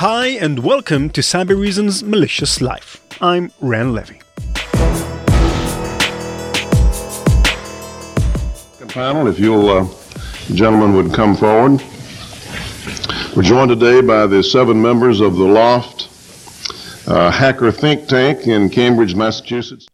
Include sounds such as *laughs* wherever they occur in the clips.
Hi, and welcome to Cybereason's Malicious Life. I'm Ran Levi. Panel, if you'll, uh, gentlemen, would come forward. We're joined today by the seven members of the L0pht uh, Hacker Think Tank in Cambridge, Massachusetts.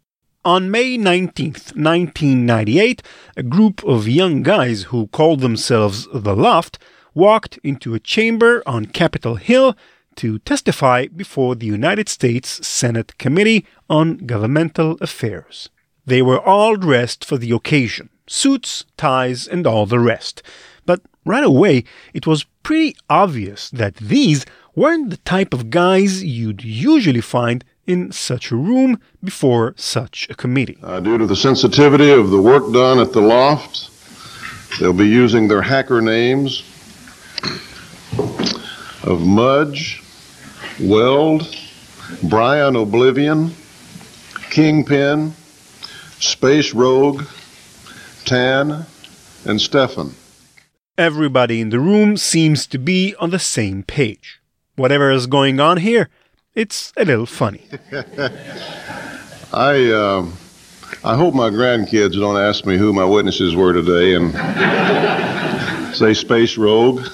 On May 19th, 1998, a group of young guys who called themselves the L0pht walked into a chamber on Capitol Hill to testify before the United States Senate Committee on Governmental Affairs. They were all dressed for the occasion suits, ties, and all the rest. But right away, it was pretty obvious that these weren't the type of guys you'd usually find in such a room before such a committee. Uh, due to the sensitivity of the work done at the loft, they'll be using their hacker names of Mudge, Weld, Brian Oblivion, Kingpin, Space Rogue, Tan, and Stefan. Everybody in the room seems to be on the same page. Whatever is going on here, it's a little funny. *laughs* I uh, I hope my grandkids don't ask me who my witnesses were today and *laughs* say Space Rogue.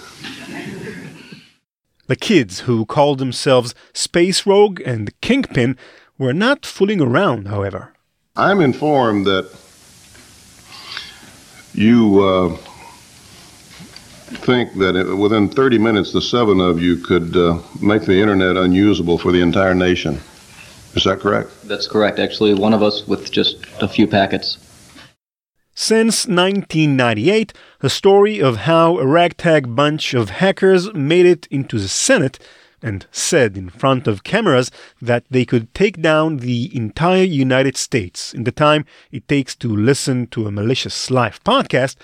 The kids who called themselves Space Rogue and Kingpin were not fooling around, however. I'm informed that you uh, think that it, within 30 minutes, the seven of you could uh, make the internet unusable for the entire nation. Is that correct? That's correct. Actually, one of us with just a few packets. Since 1998, the story of how a ragtag bunch of hackers made it into the Senate and said in front of cameras that they could take down the entire United States in the time it takes to listen to a malicious live podcast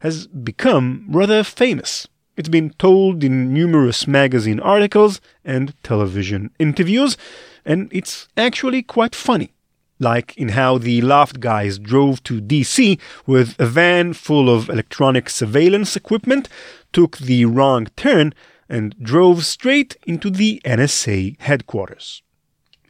has become rather famous. It's been told in numerous magazine articles and television interviews, and it's actually quite funny. Like in how the L0pht guys drove to DC with a van full of electronic surveillance equipment, took the wrong turn, and drove straight into the NSA headquarters.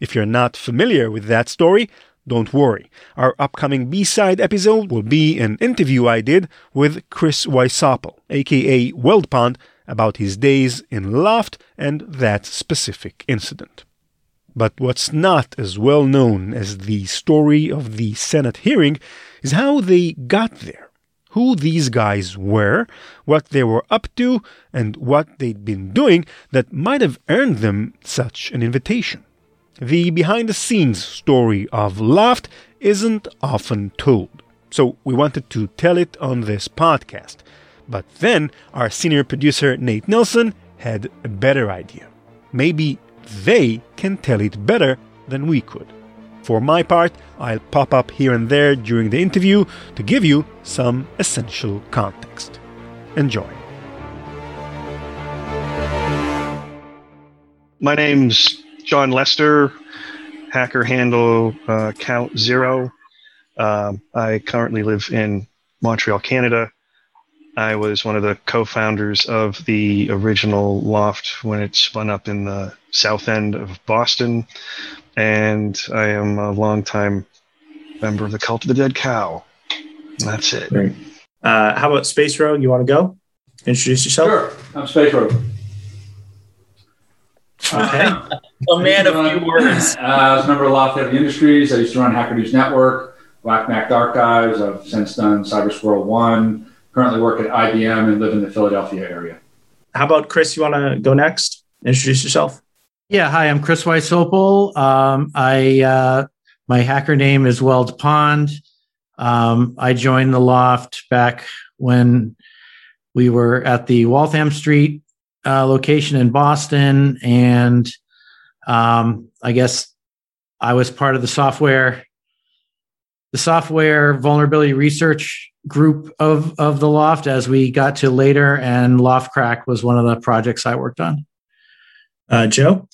If you're not familiar with that story, don't worry. Our upcoming B-side episode will be an interview I did with Chris Wysopal, aka Weld Pond, about his days in L0pht and that specific incident. But what's not as well known as the story of the Senate hearing is how they got there who these guys were, what they were up to, and what they'd been doing that might have earned them such an invitation. The behind the scenes story of L0pht isn't often told, so we wanted to tell it on this podcast. But then our senior producer Nate Nelson had a better idea. Maybe they can tell it better than we could. For my part, I'll pop up here and there during the interview to give you some essential context. Enjoy. My name's John Lester, hacker handle uh, count zero. Um, I currently live in Montreal, Canada. I was one of the co-founders of the original L0pht when it spun up in the south end of Boston, and I am a longtime member of the Cult of the Dead Cow. That's it. Great. Uh, how about Space Rogue? You want to go? Introduce yourself. Sure, I'm Space Rogue. Okay. *laughs* a man of few words. Uh, I was a member of L0pht Heavy Industries. I used to run Hacker News Network, Whacked Mac Archives. I've since done Cyber Squirrel One. Currently work at IBM and live in the Philadelphia area. How about Chris? You want to go next? Introduce yourself. Yeah, hi, I'm Chris Wysopal. Um, I uh, my hacker name is Weld Pond. Um, I joined the L0pht back when we were at the Waltham Street uh, location in Boston, and um, I guess I was part of the software the software vulnerability research group of of the L0pht as we got to later, and L0phtCrack was one of the projects I worked on. Uh, Joe.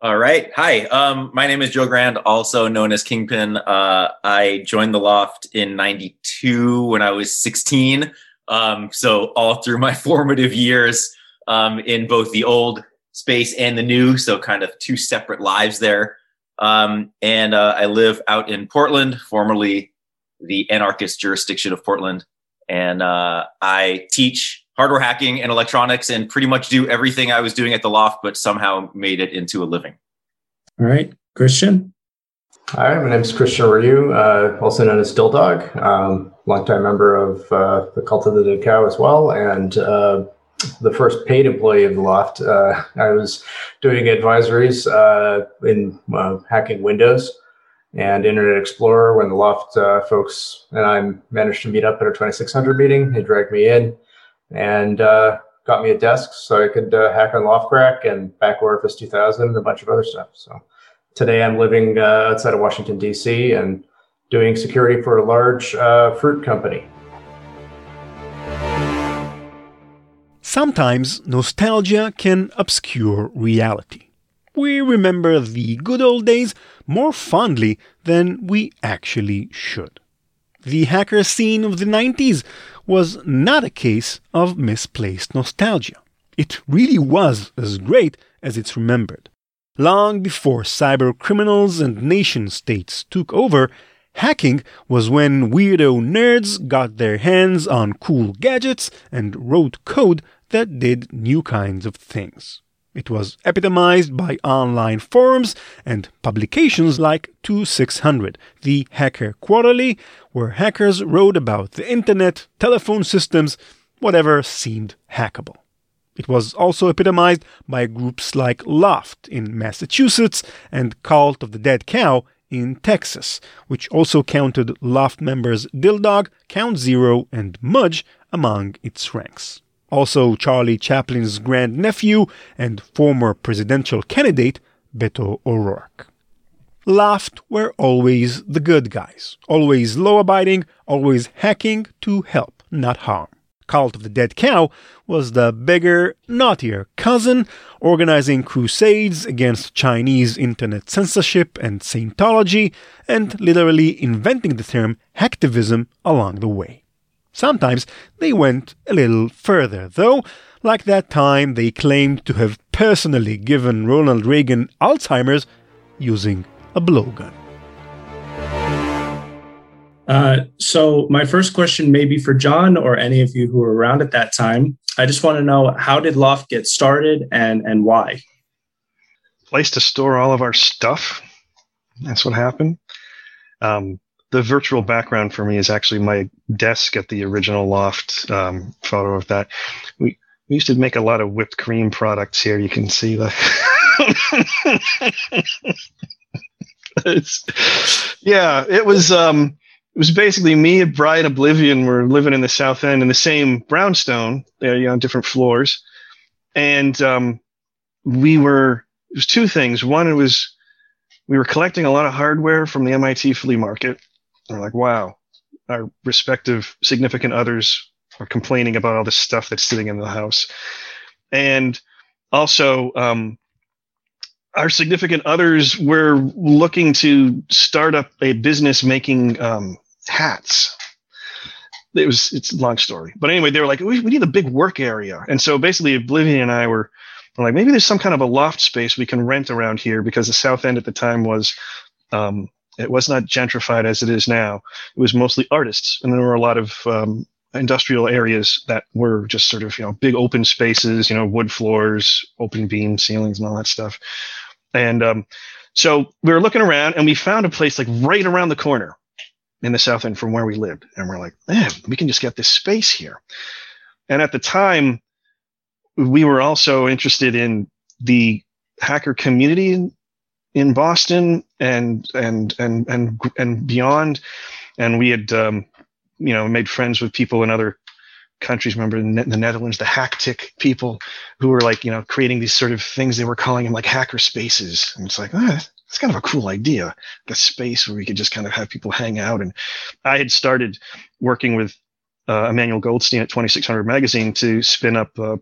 All right. Hi. Um, my name is Joe Grand, also known as Kingpin. Uh, I joined the L0pht in 92 when I was 16. Um, so all through my *laughs* formative years um, in both the old space and the new, so kind of two separate lives there. Um, and uh, I live out in Portland, formerly the anarchist jurisdiction of Portland. And uh, I teach hardware hacking and electronics and pretty much do everything I was doing at the loft, but somehow made it into a living. All right, Christian. Hi, my name is Christien Rioux, uh, also known as DilDog, um, longtime member of uh, the Cult of the Dead Cow as well, and uh, the first paid employee of the L0pht. Uh, I was doing advisories uh, in uh, hacking Windows and Internet Explorer when the L0pht folks and I managed to meet up at a 2600 meeting. They dragged me in and got me a desk so I could hack on L0phtCrack and Backward 2000 and a bunch of other stuff. So today I'm living uh, outside of Washington, D.C., and doing security for a large uh, fruit company. Sometimes nostalgia can obscure reality. We remember the good old days more fondly than we actually should. The hacker scene of the 90s was not a case of misplaced nostalgia. It really was as great as it's remembered. Long before cyber criminals and nation states took over, hacking was when weirdo nerds got their hands on cool gadgets and wrote code that did new kinds of things. It was epitomized by online forums and publications like 2600, the Hacker Quarterly, where hackers wrote about the internet, telephone systems, whatever seemed hackable. It was also epitomized by groups like L0pht in Massachusetts and Cult of the Dead Cow in Texas, which also counted L0pht members Dildog, Count Zero, and Mudge among its ranks. Also, Charlie Chaplin's grandnephew and former presidential candidate Beto O'Rourke. L0pht were always the good guys, always law abiding, always hacking to help, not harm. Cult of the Dead Cow was the bigger, naughtier cousin, organizing crusades against Chinese internet censorship and Scientology, and literally inventing the term hacktivism along the way. Sometimes they went a little further, though, like that time they claimed to have personally given Ronald Reagan Alzheimer's using a blowgun. Uh, so my first question may be for John or any of you who were around at that time. I just want to know how did L0pht get started and and why? Place to store all of our stuff. That's what happened. Um, the virtual background for me is actually my desk at the original L0pht um, photo of that. We we used to make a lot of whipped cream products here. You can see the. *laughs* yeah, it was. Um, it was basically me and Brian Oblivion were living in the South End in the same brownstone, there, you know, on different floors. And um, we were, it was two things. One, it was, we were collecting a lot of hardware from the MIT flea market. We're like, wow, our respective significant others are complaining about all this stuff that's sitting in the house. And also, um, our significant others were looking to start up a business making um, hats. It was it's a long story, but anyway, they were like, we, we need a big work area, and so basically, Oblivion and I were, were like, maybe there's some kind of a loft space we can rent around here because the South End at the time was, um, it was not gentrified as it is now. It was mostly artists, and there were a lot of um, industrial areas that were just sort of you know big open spaces, you know, wood floors, open beam ceilings, and all that stuff. And um, so we were looking around, and we found a place like right around the corner in the South End from where we lived. And we're like, man, we can just get this space here. And at the time, we were also interested in the hacker community in, in Boston and, and, and, and, and beyond. And we had, um, you know, made friends with people in other countries. Remember in the Netherlands, the Hack-Tic people who were like, you know, creating these sort of things. They were calling them like hacker spaces. And it's like, ah, kind of a cool idea, a space where we could just kind of have people hang out. And I had started working with uh, Emmanuel Goldstein at 2600 Magazine to spin up uh,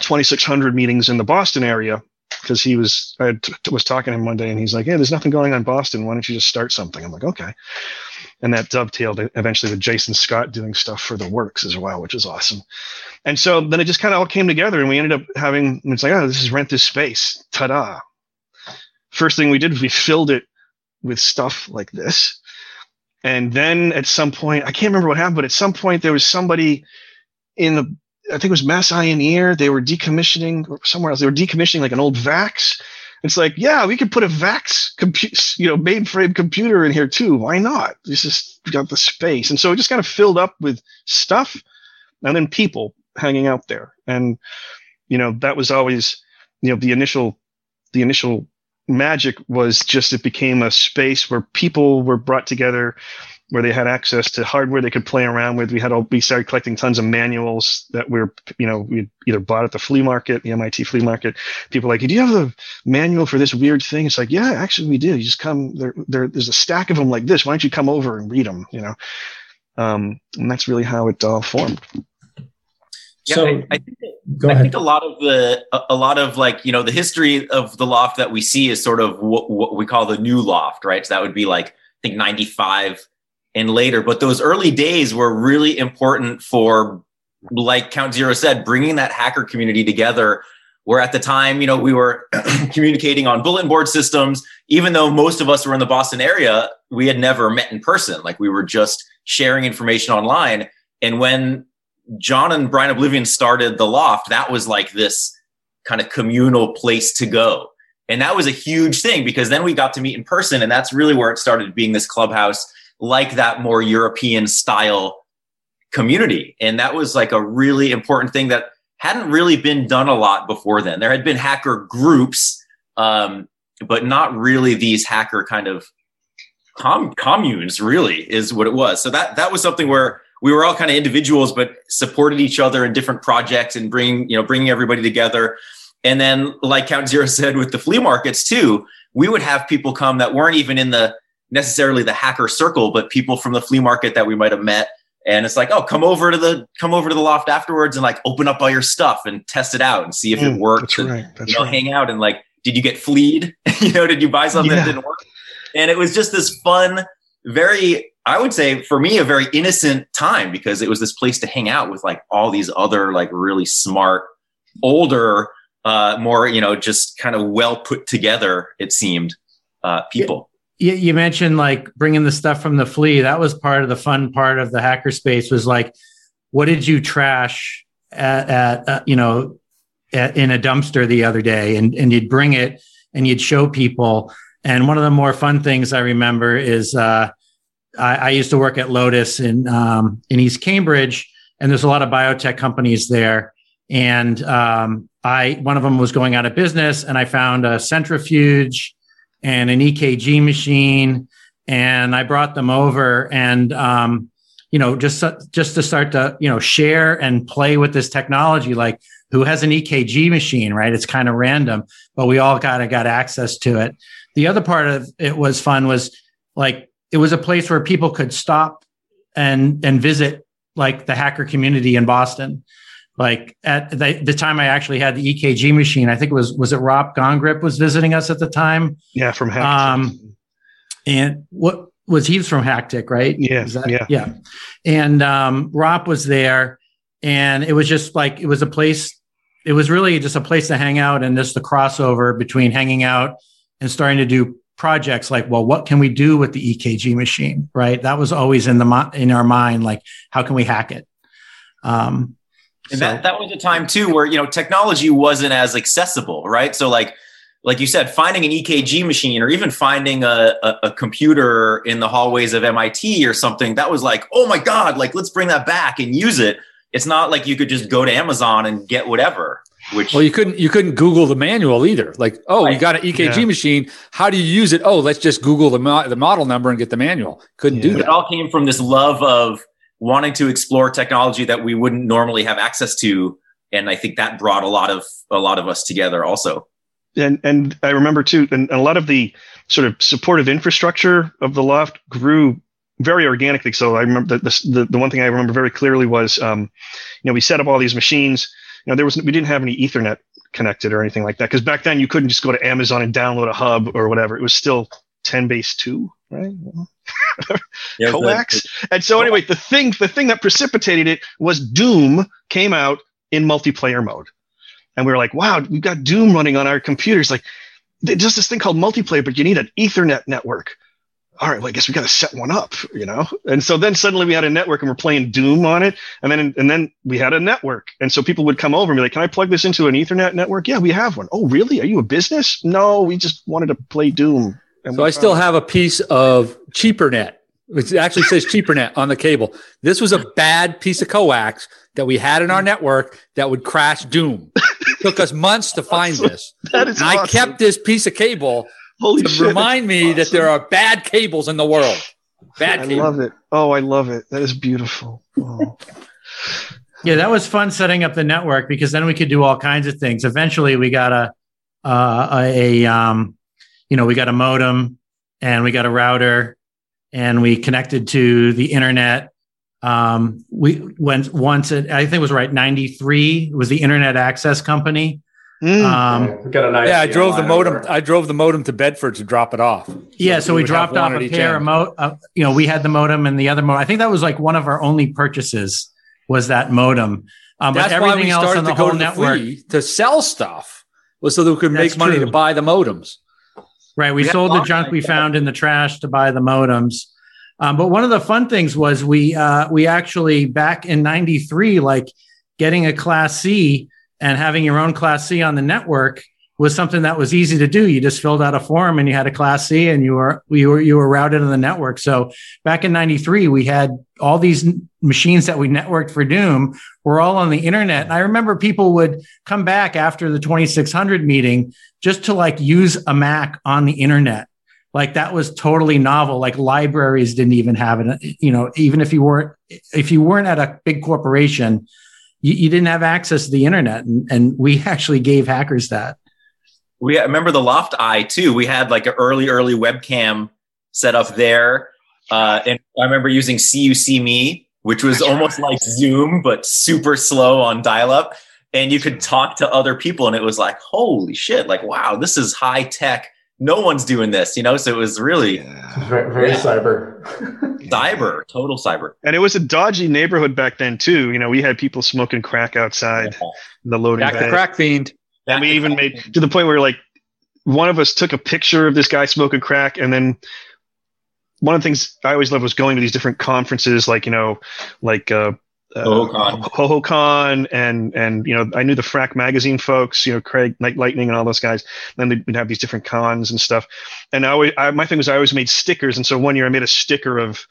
2600 meetings in the Boston area because he was I t- was talking to him one day and he's like, "Yeah, there's nothing going on in Boston. Why don't you just start something?" I'm like, "Okay." and that dovetailed eventually with Jason Scott doing stuff for the works as well, which is awesome. And so then it just kind of all came together, and we ended up having it's like, oh, this is rent this space, ta-da! First thing we did was we filled it with stuff like this, and then at some point, I can't remember what happened, but at some point there was somebody in the I think it was Mass Ear. They were decommissioning or somewhere else. They were decommissioning like an old Vax. It's like, yeah, we could put a Vax, compu- you know, mainframe computer in here too. Why not? This is got the space, and so it just kind of filled up with stuff, and then people hanging out there, and you know that was always, you know, the initial, the initial magic was just it became a space where people were brought together where they had access to hardware they could play around with. We had all, we started collecting tons of manuals that we are you know, we either bought at the flea market, the MIT flea market. People like, do you have the manual for this weird thing? It's like, yeah, actually we do. You just come there, there, there's a stack of them like this. Why don't you come over and read them? You know? Um, and that's really how it all formed. Yeah, so, I, I, think, I think a lot of the a, a, lot of like you know the history of the loft that we see is sort of what, what we call the new loft, right? So that would be like I think ninety five and later. But those early days were really important for, like Count Zero said, bringing that hacker community together. Where at the time, you know, we were *clears throat* communicating on bulletin board systems, even though most of us were in the Boston area, we had never met in person. Like we were just sharing information online. And when John and Brian Oblivion started the loft, that was like this kind of communal place to go. And that was a huge thing because then we got to meet in person. And that's really where it started being this clubhouse like that more European style community. And that was like a really important thing that hadn't really been done a lot before then. There had been hacker groups, um, but not really these hacker kind of com- communes, really, is what it was. So that, that was something where we were all kind of individuals, but supported each other in different projects and bring, you know, bringing everybody together. And then, like Count Zero said, with the flea markets too, we would have people come that weren't even in the necessarily the hacker circle, but people from the flea market that we might have met. And it's like, oh, come over to the come over to the loft afterwards and like open up all your stuff and test it out and see if mm, it works. That's and, right. That's you know, right. hang out and like, did you get fleed? *laughs* you know, did you buy something Yeah. that didn't work? And it was just this fun, very, I would say for me, a very innocent time because it was this place to hang out with like all these other like really smart, older, uh, more, you know, just kind of well put together, it seemed, uh, people. You, you mentioned like bringing the stuff from the flea. That was part of the fun part of the hackerspace was like, what did you trash at, at uh, you know, at, in a dumpster the other day? And, and you'd bring it and you'd show people. And one of the more fun things I remember is uh, I, I used to work at Lotus in, um, in East Cambridge, and there's a lot of biotech companies there. And um, I, one of them was going out of business, and I found a centrifuge and an EKG machine, and I brought them over, and um, you know, just just to start to you know share and play with this technology, like who has an EKG machine, right? It's kind of random, but we all kind of got access to it. The other part of it was fun was like it was a place where people could stop and and visit like the hacker community in Boston. Like at the, the time I actually had the EKG machine, I think it was was it Rop Gonggrijp was visiting us at the time. Yeah, from Hack. Um, and what was he was from Hack-Tic, right? Yeah, that- yeah. yeah. And um, Rob was there, and it was just like it was a place. It was really just a place to hang out, and just the crossover between hanging out and starting to do projects. Like, well, what can we do with the EKG machine? Right? That was always in the in our mind. Like, how can we hack it? Um, And so- that, that was a time too where, you know, technology wasn't as accessible, right? So like, like you said, finding an EKG machine or even finding a, a, a computer in the hallways of MIT or something, that was like, oh my God, like let's bring that back and use it. It's not like you could just go to Amazon and get whatever, which Well, you couldn't you couldn't Google the manual either. Like, oh, you Right. got an EKG Yeah. machine. How do you use it? Oh, let's just Google the mo- the model number and get the manual. Couldn't do Yeah. it all came from this love of wanting to explore technology that we wouldn't normally have access to. And I think that brought a lot of a lot of us together also. and and I remember too, and, a lot of the sort of supportive infrastructure of the loft grew very organically. So I remember the the, the one thing I remember very clearly was, um, you know, we set up all these machines. You know, there was we didn't have any Ethernet connected or anything like that because back then you couldn't just go to Amazon and download a hub or whatever. It was still 10 base 2, right? yeah, coax. and so anyway, the thing the thing that precipitated it was Doom came out in multiplayer mode. And we were like, wow, we've got Doom running on our computers. Like, just this thing called multiplayer, but you need an Ethernet network. All right, well, I guess we got to set one up, you know. And so then suddenly we had a network, and we're playing Doom on it, and then and then we had a network, and so people would come over and be like, "Can I plug this into an Ethernet network?" Yeah, we have one. Oh, really? Are you a business? No, we just wanted to play Doom. And so I still have a piece of CheaperNet. It actually says CheaperNet on the cable. This was a bad piece of coax that we had in our network that would crash Doom. It took us months to find this. *laughs* That is and awesome. I kept this piece of cable Holy to shit, remind me awesome. that there are bad cables in the world. Bad I cables. love it. Oh, I love it. That is beautiful. Oh. *laughs* Yeah, that was fun setting up the network because then we could do all kinds of things. Eventually, we got a uh, a, a um, you know, we got a modem and we got a router and we connected to the internet. Um, we went once, it, I think it was right, 93 was the Internet Access Company. Mm. Um, we got a nice Yeah, I drove the modem. over. I drove the modem to Bedford to drop it off. yeah, so we, would have dropped off a pair of mo- uh, you know, we had the modem and the other modem. I think that was like one of our only purchases was that modem. Um, but That's why everything we else started on the to go whole to the network. to sell stuff, was so that we could That's make money true. to buy the modems. Right. We We sold the junk we found in the trash to buy the modems. Um, but one of the fun things was we uh, we actually back in '93, like getting a Class C and having your own Class C on the network was something that was easy to do. You just filled out a form and you had a Class C, and you were you were you were routed on the network. So back in '93, we had all these machines that we networked for Doom were all on the internet. And I remember people would come back after the 2600 meeting just to like use a Mac on the internet. Like that was totally novel. Like libraries didn't even have it. You know, even if you weren't if you weren't at a big corporation, you, you didn't have access to the internet, and, and we *laughs* actually gave hackers that. We remember the L0pht Eye too. We had like an early, early webcam set up there, uh, and I remember using CU-SeeMe, which was almost like Zoom but super slow on dial-up, and you could talk to other people, and it was like, holy shit! Like, wow, this is high tech. No one's doing this, you know. So it was really Very, very Yeah. cyber. *laughs* cyber, total cyber. And it was a dodgy neighborhood back then too. You know, we had people smoking crack outside the loading Back the crack fiend. And we even made to the point where like one of us took a picture of this guy smoking crack and then one of the things i always loved was going to these different conferences like you know like uh uh, HoHoCon. HoHoCon and and you know I knew the Phrack magazine folks, you know Craig Knight Lightning and all those guys. And Then we'd have these different cons and stuff. And I always I, my thing was I always made stickers. And so one year I made a sticker of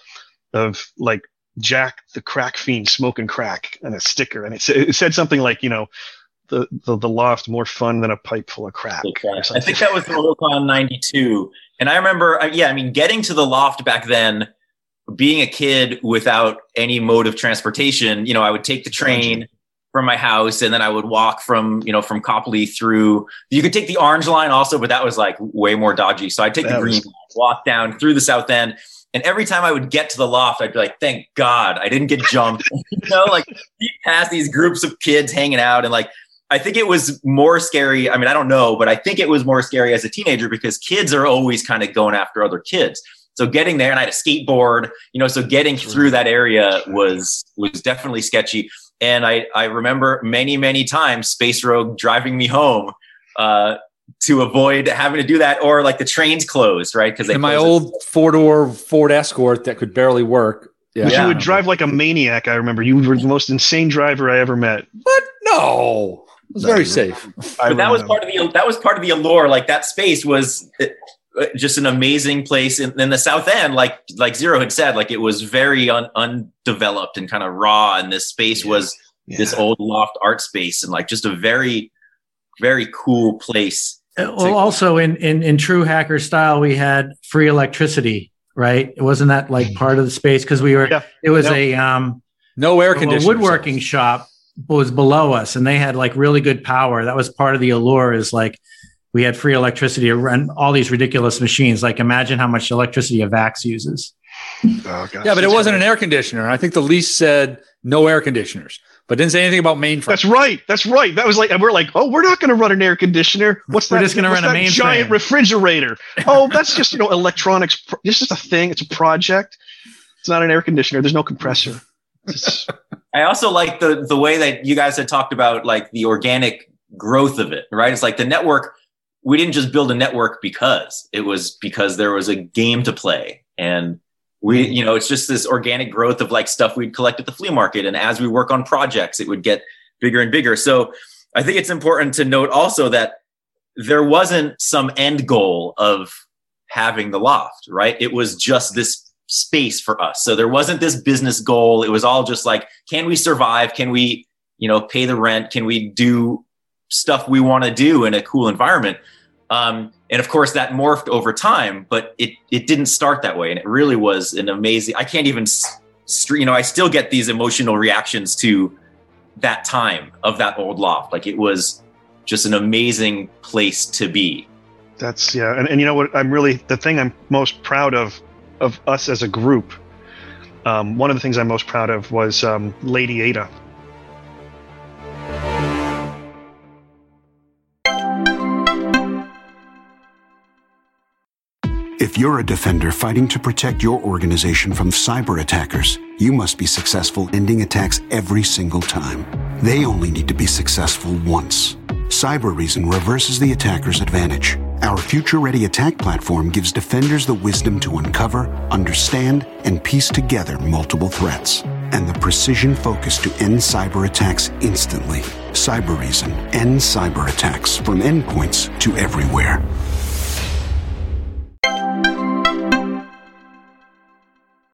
of like Jack the crack fiend smoking crack and a sticker, and it, it said something like you know the, the the loft more fun than a pipe full of crack. I think that was HoHoCon '92, and I remember, yeah, I mean, getting to the loft back then, being a kid without any mode of transportation, you know, I would take the train from my house, and then I would walk from, you know, from Copley through. You could take the orange line also, but that was like way more dodgy. So I'd take the That green was- line, walk down through the south end. And every time I would get to the loft, I'd be like, "Thank God I didn't get jumped." *laughs* you know, like you pass these groups of kids hanging out, and like I think it was more scary. I mean, I don't know, but I think it was more scary as a teenager because kids are always kind of going after other kids. So getting there, and I had a skateboard, you know, so getting through that area was was definitely sketchy. And I I remember many many times Space Rogue driving me home uh, to avoid having to do that, or like the trains closed, right? Because In my old four door Ford Escort that could barely work. Yeah. you would drive like a maniac. I remember you were the most insane driver I ever met. What? No. It was very safe. But that was part of the that was part of the allure. Like that space was uh, just an amazing place in, in the South End. Like like Zero had said, like it was very un, undeveloped and kind of raw, and this space was this old loft art space, and like just a very very cool place. Uh, Well, also in, in in true hacker style, we had free electricity, right? It wasn't that like part of the space because we were. Yeah. It was Yeah. a um No air conditioning. woodworking shop was below us, and they had like really good power. That was part of the allure. Is like we had free electricity to run all these ridiculous machines. Like imagine how much electricity a Vax uses. Oh, gosh. Yeah, but it wasn't an air conditioner. I think the lease said no air conditioners. but didn't say anything about mainframe. That's right. That's right. That was like, and we're like, oh, we're not going to run an air conditioner. What's We're that? just gonna run a mainframe. giant refrigerator. Oh, that's just you know electronics. pro- It's just a thing. It's a project. It's not an air conditioner. There's no compressor. I also like the the way that you guys had talked about like the organic growth of it, right? It's like the network. We didn't just build a network because it was because there was a game to play, and we, you know, it's just this organic growth of like stuff we'd collect at the flea market, and as we work on projects, it would get bigger and bigger. So I think it's important to note also that there wasn't some end goal of having the loft, right? It was just this space for us. So there wasn't this business goal. It was all just like, can we survive? Can we, you know, pay the rent? Can we do stuff we want to do in a cool environment? Um, and of course that morphed over time, but it, it didn't start that way. And it really was an amazing, I can't even, you know, I still get these emotional reactions to that time of that old loft. Like it was just an amazing place to be. That's yeah, and, and you know what? I'm really the thing I'm most proud of of us as a group. Um, one of the things I'm most proud of was um, Lady Ada. If you're a defender fighting to protect your organization from cyber attackers, you must be successful ending attacks every single time. They only need to be successful once. Cybereason reverses the attacker's advantage. Our future ready attack platform gives defenders the wisdom to uncover, understand, and piece together multiple threats. And the precision focus to end cyber attacks instantly. Cybereason ends cyber attacks from endpoints to everywhere.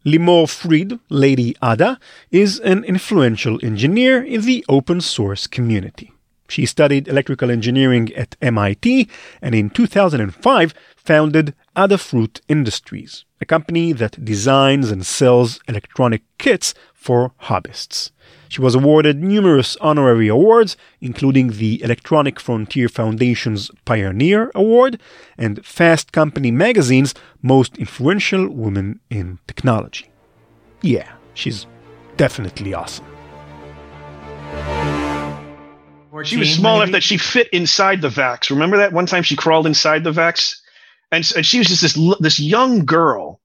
Limor Fried, Lady Ada, is an influential engineer in the open source community. She studied electrical engineering at MIT and in 2005 founded Adafruit Industries, a company that designs and sells electronic kits for hobbyists. She was awarded numerous honorary awards, including the Electronic Frontier Foundation's Pioneer Award and Fast Company magazine's Most Influential Woman in Technology. Yeah, she's definitely awesome. She was small enough that she fit inside the Vax. Remember that one time she crawled inside the Vax, and, and she was just this this young girl,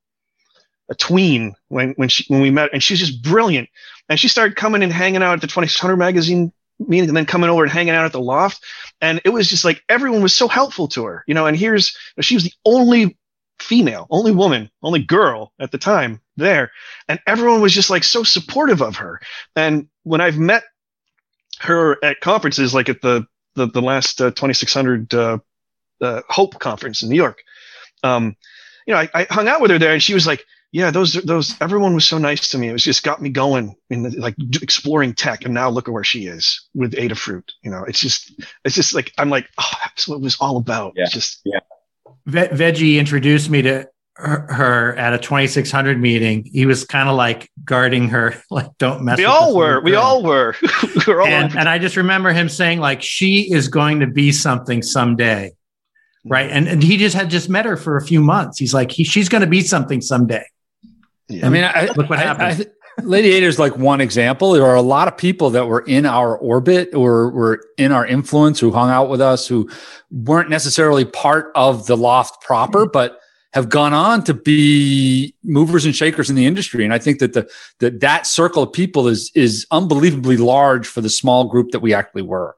a tween when when she when we met, and she was just brilliant. And she started coming and hanging out at the 2600 magazine meeting, and then coming over and hanging out at the loft. And it was just like everyone was so helpful to her, you know. And here's she was the only female, only woman, only girl at the time there, and everyone was just like so supportive of her. And when I've met her at conferences like at the the, the last uh, 2600 uh, uh, hope conference in new york um, you know I, I hung out with her there and she was like yeah those those everyone was so nice to me it was just got me going in the, like exploring tech and now look at where she is with adafruit you know it's just it's just like i'm like oh that's what it was all about Yeah. it's just Yeah. Ve- Veggie introduced me to her, her at a 2600 meeting. He was kind of like guarding her, *laughs* like, don't mess we with all were little we all were we were all and, and I just remember him saying, like, she is going to be something someday. Mm. Right. And, and he just had just met her for a few months. He's like, he, she's going to be something someday. I mean, I, Look what I- happened. I th- Lady Ada is like one example. There are a lot of people that were in our orbit or were in our influence who hung out with us who weren't necessarily part of the loft proper, but have gone on to be movers and shakers in the industry. And I think that the that that circle of people is is unbelievably large for the small group that we actually were.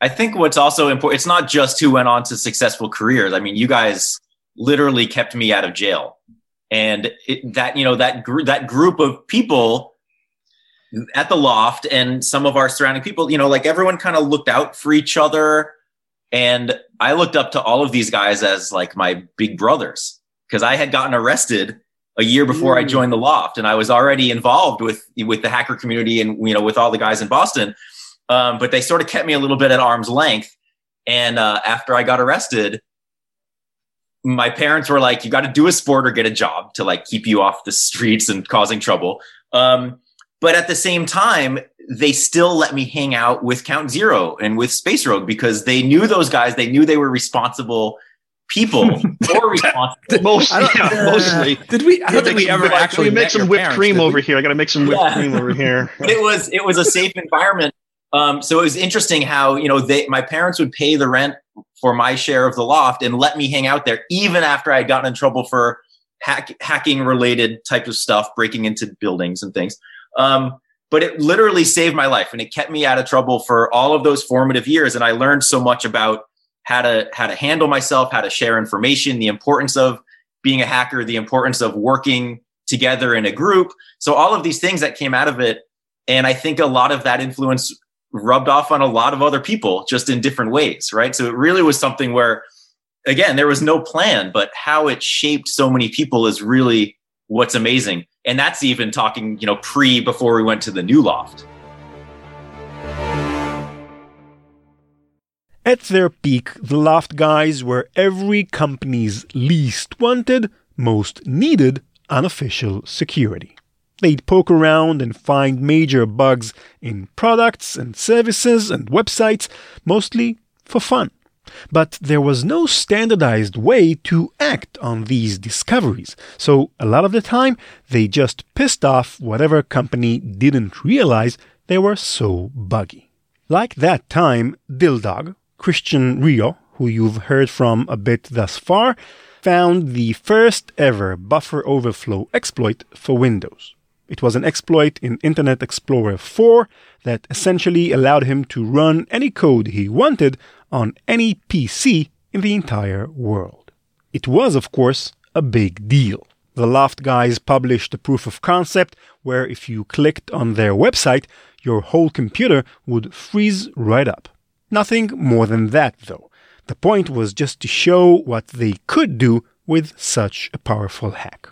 I think what's also important, it's not just who went on to successful careers. I mean, you guys literally kept me out of jail. And it, that, you know, that group, that group of people at the loft and some of our surrounding people, you know, like everyone kind of looked out for each other. And I looked up to all of these guys as like my big brothers because I had gotten arrested a year before I joined the loft and I was already involved with, with the hacker community and, you know, with all the guys in Boston. Um, but they sort of kept me a little bit at arm's length. And uh, after I got arrested, my parents were like, "You got to do a sport or get a job to like keep you off the streets and causing trouble." Um, but at the same time, they still let me hang out with Count Zero and with Space Rogue because they knew those guys. They knew they were responsible people *laughs* more responsible. Most, yeah, mostly. Did we? I don't think we ever like, actually we make some whipped parents, cream over here. I got to make some whipped Yeah. cream over here. But *laughs* it was it was a safe environment. Um, so it was interesting how you know they my parents would pay the rent for my share of the loft and let me hang out there even after I had gotten in trouble for hack, hacking related type of stuff, breaking into buildings and things. Um, but it literally saved my life and it kept me out of trouble for all of those formative years. And I learned so much about how to how to handle myself, how to share information, the importance of being a hacker, the importance of working together in a group. So all of these things that came out of it, and I think a lot of that influence rubbed off on a lot of other people just in different ways, right? So it really was something where again, there was no plan, but how it shaped so many people is really what's amazing. And that's even talking, you know, pre before we went to the new loft. At their peak, the L0pht guys were every company's least wanted, most needed unofficial security. They'd poke around and find major bugs in products and services and websites, mostly for fun. But there was no standardized way to act on these discoveries, so a lot of the time they just pissed off whatever company didn't realize they were so buggy. Like that time, Dildog, Christien Rioux, who you've heard from a bit thus far, found the first ever buffer overflow exploit for Windows. It was an exploit in Internet Explorer 4 that essentially allowed him to run any code he wanted on any PC in the entire world. It was, of course, a big deal. The L0pht guys published a proof of concept where if you clicked on their website, your whole computer would freeze right up. Nothing more than that, though. The point was just to show what they could do with such a powerful hack.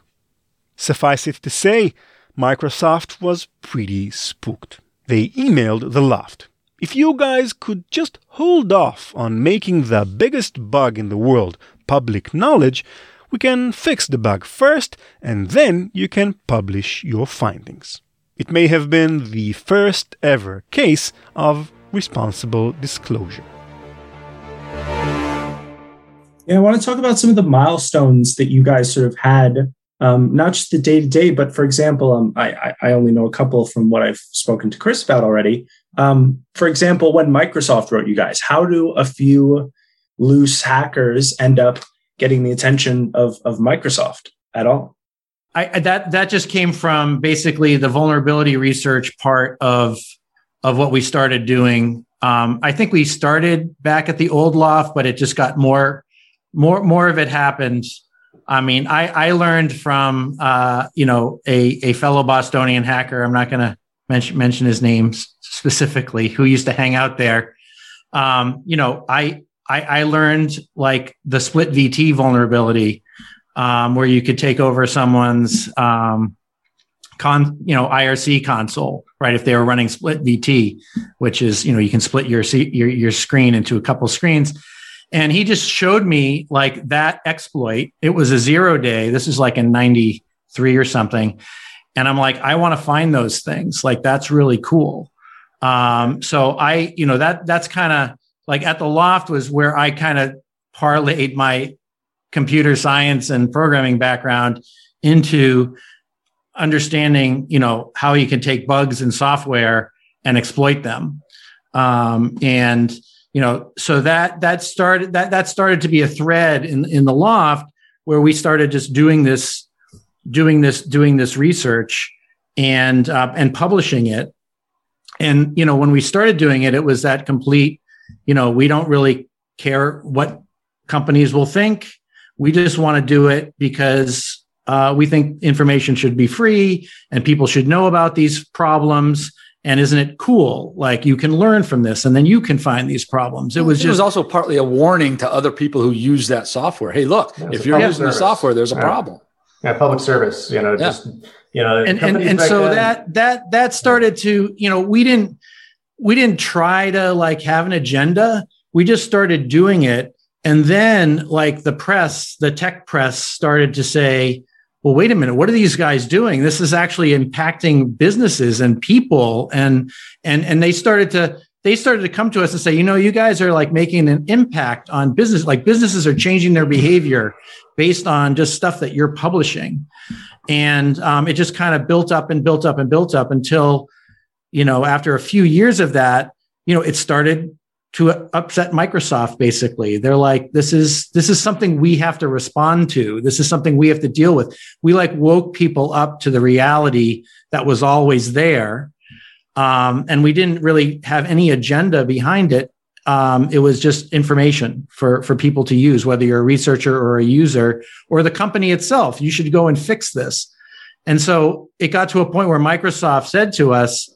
Suffice it to say, Microsoft was pretty spooked. They emailed the L0pht. If you guys could just hold off on making the biggest bug in the world public knowledge, we can fix the bug first and then you can publish your findings. It may have been the first ever case of responsible disclosure. Yeah, I want to talk about some of the milestones that you guys sort of had, um, not just the day to day, but for example, um, I, I, I only know a couple from what I've spoken to Chris about already. Um, for example, when Microsoft wrote you guys, how do a few loose hackers end up getting the attention of, of Microsoft at all? I, I- that that just came from basically the vulnerability research part of of what we started doing. Um, I think we started back at the old loft, but it just got more more more of it happened. I mean, I I learned from uh, you know a a fellow Bostonian hacker. I'm not going to mention mention his name specifically, who used to hang out there. Um, you know, I I, I learned like the split VT vulnerability um, where you could take over someone's um, con, you know, IRC console, right? If they were running split VT, which is, you know, you can split your your your screen into a couple screens. And he just showed me like that exploit. It was a zero day. This is like in 93 or something. And I'm like, I want to find those things. Like that's really cool. Um, so I, you know, that that's kind of like at the loft was where I kind of parlayed my computer science and programming background into understanding, you know, how you can take bugs in software and exploit them. Um, and you know, so that that started that that started to be a thread in in the loft where we started just doing this, doing this, doing this research and uh, and publishing it. And you know, when we started doing it, it was that complete, you know, we don't really care what companies will think. We just want to do it because uh, we think information should be free and people should know about these problems. And isn't it cool? Like you can learn from this, and then you can find these problems. It was it just was also partly a warning to other people who use that software. Hey, look, Yeah, if you're public using the software, there's a Yeah. problem. Yeah, public service. You know, Yeah. just you know, and and, and so then- that that that started to you know we didn't we didn't try to like have an agenda we just started doing it and then like the press the tech press started to say well wait a minute what are these guys doing this is actually impacting businesses and people and and and they started to they started to come to us and say, you know, you guys are like making an impact on business. Like businesses are changing their behavior based on just stuff that you're publishing. And um, it just kind of built up and built up and built up until, you know, after a few years of that, you know, it started to upset Microsoft basically. They're like this is this is something we have to respond to. This is something we have to deal with. We like woke people up to the reality that was always there. Um, and we didn't really have any agenda behind it. Um, it was just information for for people to use, whether you're a researcher or a user or the company itself. You should go and fix this. And so it got to a point where Microsoft said to us,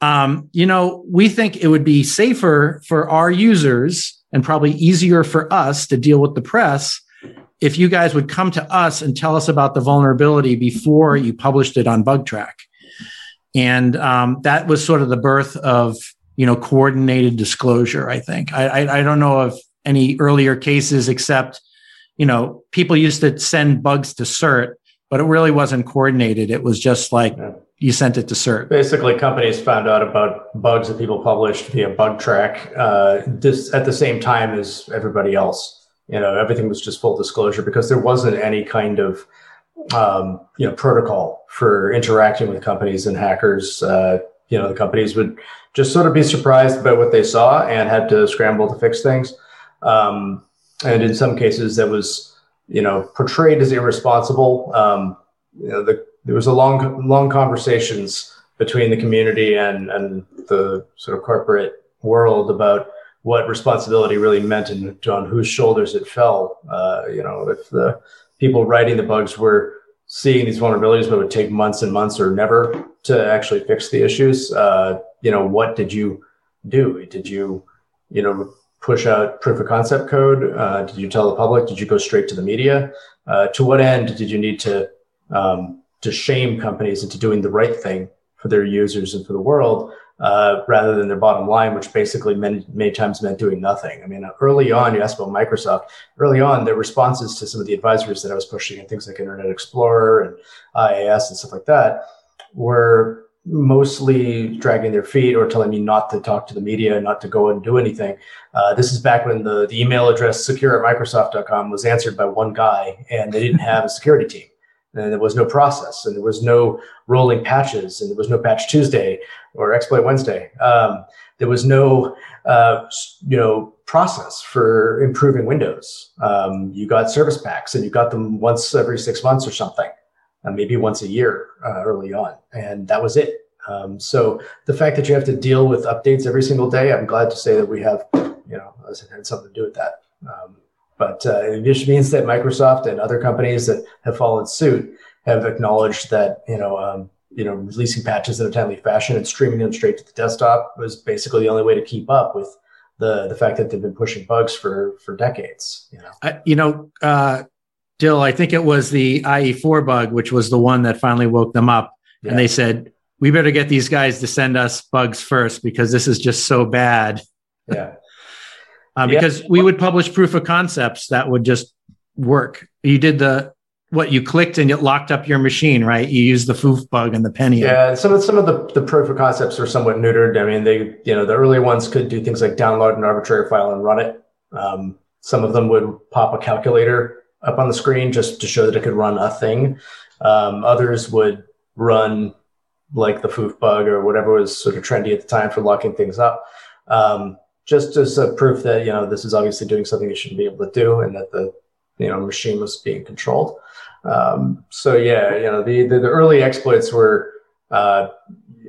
um, you know, we think it would be safer for our users and probably easier for us to deal with the press if you guys would come to us and tell us about the vulnerability before you published it on Bugtraq. And um, that was sort of the birth of you know coordinated disclosure. I think I, I, I don't know of any earlier cases except you know people used to send bugs to CERT, but it really wasn't coordinated. It was just like you sent it to CERT. Basically, companies found out about bugs that people published via Bugtraq uh, this, at the same time as everybody else. You know, everything was just full disclosure because there wasn't any kind of um, you know protocol for interacting with companies and hackers. Uh, you know, the companies would just sort of be surprised by what they saw and had to scramble to fix things. Um, and in some cases, that was you know portrayed as irresponsible. Um, you know, the there was a long long conversations between the community and and the sort of corporate world about what responsibility really meant and on whose shoulders it fell. Uh, you know, if the people writing the bugs were seeing these vulnerabilities, but it would take months and months or never to actually fix the issues. Uh, you know, what did you do? Did you, you know, push out proof of concept code? Uh, did you tell the public? Did you go straight to the media? Uh, to what end did you need to um, to shame companies into doing the right thing for their users and for the world uh, rather than their bottom line, which basically many, many times meant doing nothing. I mean, early on, you asked about Microsoft. Early on, their responses to some of the advisories that I was pushing and things like Internet Explorer and IAS and stuff like that were mostly dragging their feet or telling me not to talk to the media, and not to go and do anything. Uh, this is back when the, the email address secure at microsoft.com was answered by one guy and they didn't have a security team and there was no process and there was no rolling patches and there was no patch Tuesday or exploit Wednesday. Um, there was no, uh, you know, process for improving Windows. Um, you got service packs and you got them once every six months or something, uh, maybe once a year uh, early on, and that was it. Um, so the fact that you have to deal with updates every single day, I'm glad to say that we have, you know, had something to do with that. But uh, it just means that Microsoft and other companies that have followed suit have acknowledged that you know um, you know releasing patches in a timely fashion and streaming them straight to the desktop was basically the only way to keep up with the the fact that they've been pushing bugs for for decades. You know, uh, you know, uh, Dill, I think it was the IE4 bug, which was the one that finally woke them up, yeah. and they said we better get these guys to send us bugs first because this is just so bad. Yeah. Uh, because yeah. we would publish proof of concepts that would just work. You did the what you clicked and it locked up your machine, right? You used the F00F bug and the penny. Yeah, some of some of the, the proof of concepts are somewhat neutered. I mean, they you know the early ones could do things like download an arbitrary file and run it. Um, some of them would pop a calculator up on the screen just to show that it could run a thing. Um, others would run like the F00F bug or whatever was sort of trendy at the time for locking things up. Um, just as a proof that you know this is obviously doing something you shouldn't be able to do, and that the you know machine was being controlled. Um, so yeah, you know the, the, the early exploits were uh,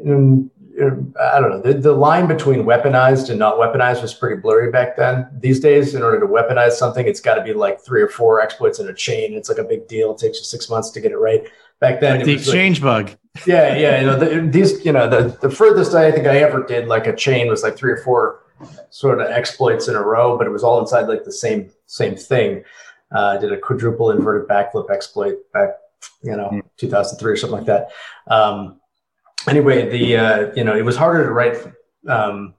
in, in, I don't know the, the line between weaponized and not weaponized was pretty blurry back then. These days, in order to weaponize something, it's got to be like three or four exploits in a chain. It's like a big deal. It takes you six months to get it right. Back then, like the exchange like, bug. Yeah, yeah. You know the, these. You know the the furthest I think I ever did like a chain was like three or four sort of exploits in a row, but it was all inside like the same same thing. Uh, I did a quadruple inverted backflip exploit back, you know, mm. 2003 or something like that. Um, anyway, the uh, you know it was harder to write. Um,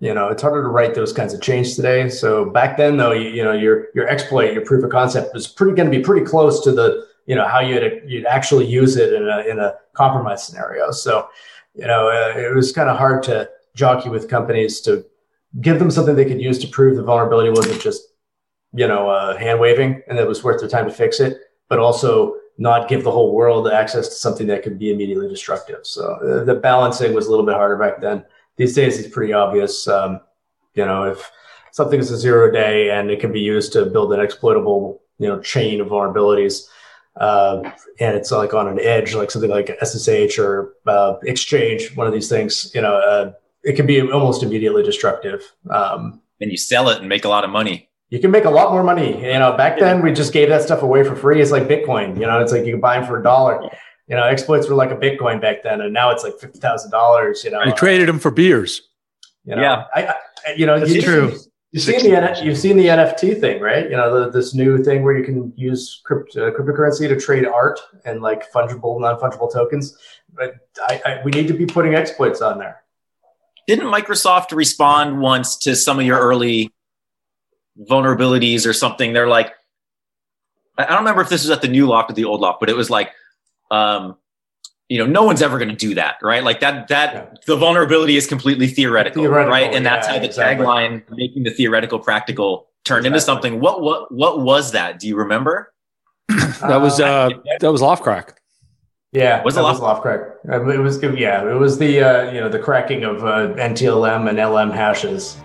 you know, it's harder to write those kinds of change today. So back then, though, you, you know, your your exploit, your proof of concept was pretty going to be pretty close to the you know how you'd you'd actually use it in a in a compromise scenario. So you know, uh, it was kind of hard to jockey with companies to give them something they could use to prove the vulnerability wasn't just you know uh, hand waving and it was worth their time to fix it, but also not give the whole world access to something that could be immediately destructive. So uh, the balancing was a little bit harder back then. These days, it's pretty obvious. Um, you know, if something is a zero day and it can be used to build an exploitable, you know, chain of vulnerabilities, uh, and it's like on an edge, like something like SSH or uh, Exchange, one of these things, you know, uh, it can be almost immediately destructive. Um, and you sell it and make a lot of money. You can make a lot more money. You know, back then we just gave that stuff away for free. It's like Bitcoin. You know, it's like you can buy them for a dollar. You know, exploits were like a Bitcoin back then, and now it's like fifty thousand dollars. You know, I traded them for beers. You know, Yeah. I, I, you know, That's you, true. You've seen the N- you've seen the NFT thing, right? You know, the, this new thing where you can use crypt, uh, cryptocurrency to trade art and like fungible, non fungible tokens. But I, I, we need to be putting exploits on there. Didn't Microsoft respond once to some of your early vulnerabilities or something? They're like, I I don't remember if this was at the new L0pht or the old L0pht, but it was like, um, you know, no one's ever going to do that, right? Like that, that the vulnerability is completely theoretical, Theoretical, right? And that's yeah, how the exactly. tagline, making the theoretical practical, turned into something. What, what, what was that? Do you remember? That was uh, that was L0phtCrack. Yeah, Was it L0pht- was L0phtCrack. Uh, It was yeah, it was the uh, you know the cracking of uh, NTLM and LM hashes.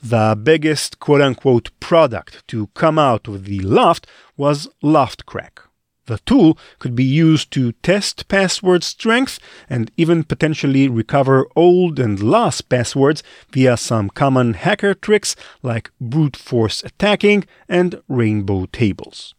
The biggest quote unquote product to come out of the L0pht was L0phtCrack. The tool could be used to test password strength and even potentially recover old and lost passwords via some common hacker tricks like brute force attacking and rainbow tables.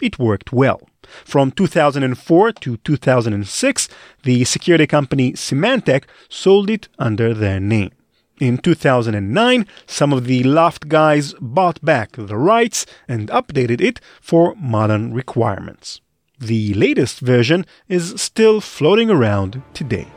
It worked well. From 2004 to 2006, the security company Symantec sold it under their name. In 2009, some of the L0pht guys bought back the rights and updated it for modern requirements. The latest version is still floating around today.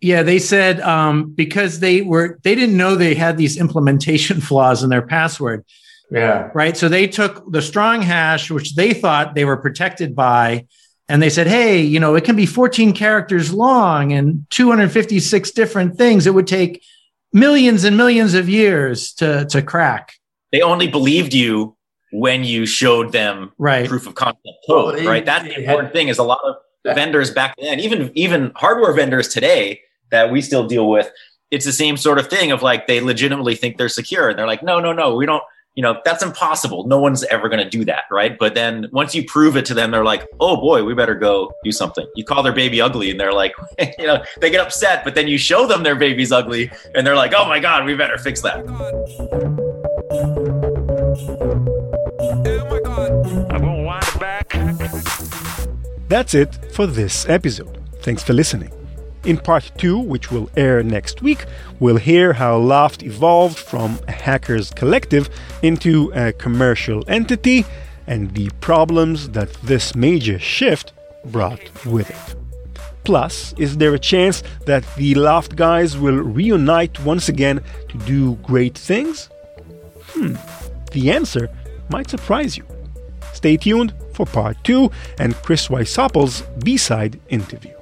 Yeah, they said um, because they were they didn't know they had these implementation *laughs* flaws in their password, Yeah, right? So they took the strong hash, which they thought they were protected by, and they said, "Hey, you know, it can be 14 characters long and 256 different things. It would take millions and millions of years to to crack." They only believed you when you showed them Right. proof of concept code, Well, it- right? That's the it had- important thing is a lot of Yeah. vendors back then, even even hardware vendors today that we still deal with, it's the same sort of thing of like they legitimately think they're secure and they're like, no, no, no, we don't, you know, that's impossible. No one's ever gonna do that, right? But then once you prove it to them, they're like, oh boy, we better go do something. You call their baby ugly and they're like, *laughs* you know, they get upset, but then you show them their baby's ugly and they're like, oh my God, we better fix that. Oh that's it for this episode. Thanks for listening. In part 2, which will air next week, we'll hear how L0pht evolved from a hackers collective into a commercial entity and the problems that this major shift brought with it. Plus, is there a chance that the L0pht guys will reunite once again to do great things? Hmm, the answer might surprise you. Stay tuned for part 2 and Chris Wysopal's B-side interview.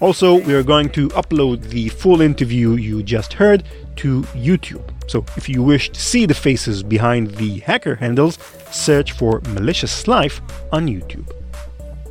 Also, we are going to upload the full interview you just heard to YouTube. So if you wish to see the faces behind the hacker handles, search for Malicious Life on YouTube.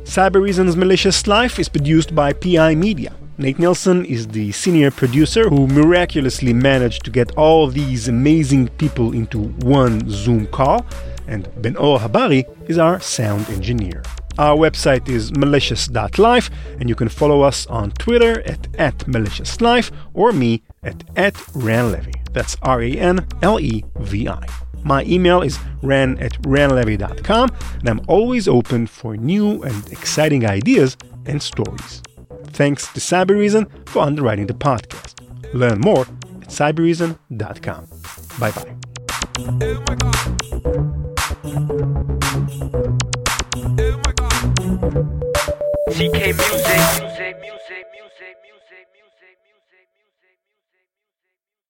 Cybereason's Malicious Life is produced by PI Media. Nate Nelson is the senior producer who miraculously managed to get all these amazing people into one Zoom call, and Ben Or Habari is our sound engineer. Our website is malicious.life, and you can follow us on Twitter at, at maliciouslife or me at, at ranlevi. That's R A N L E V I. My email is ran at ranlevi.com, and I'm always open for new and exciting ideas and stories. Thanks to Cybereason for underwriting the podcast. Learn more at cybereason.com. Bye bye. Oh CK music.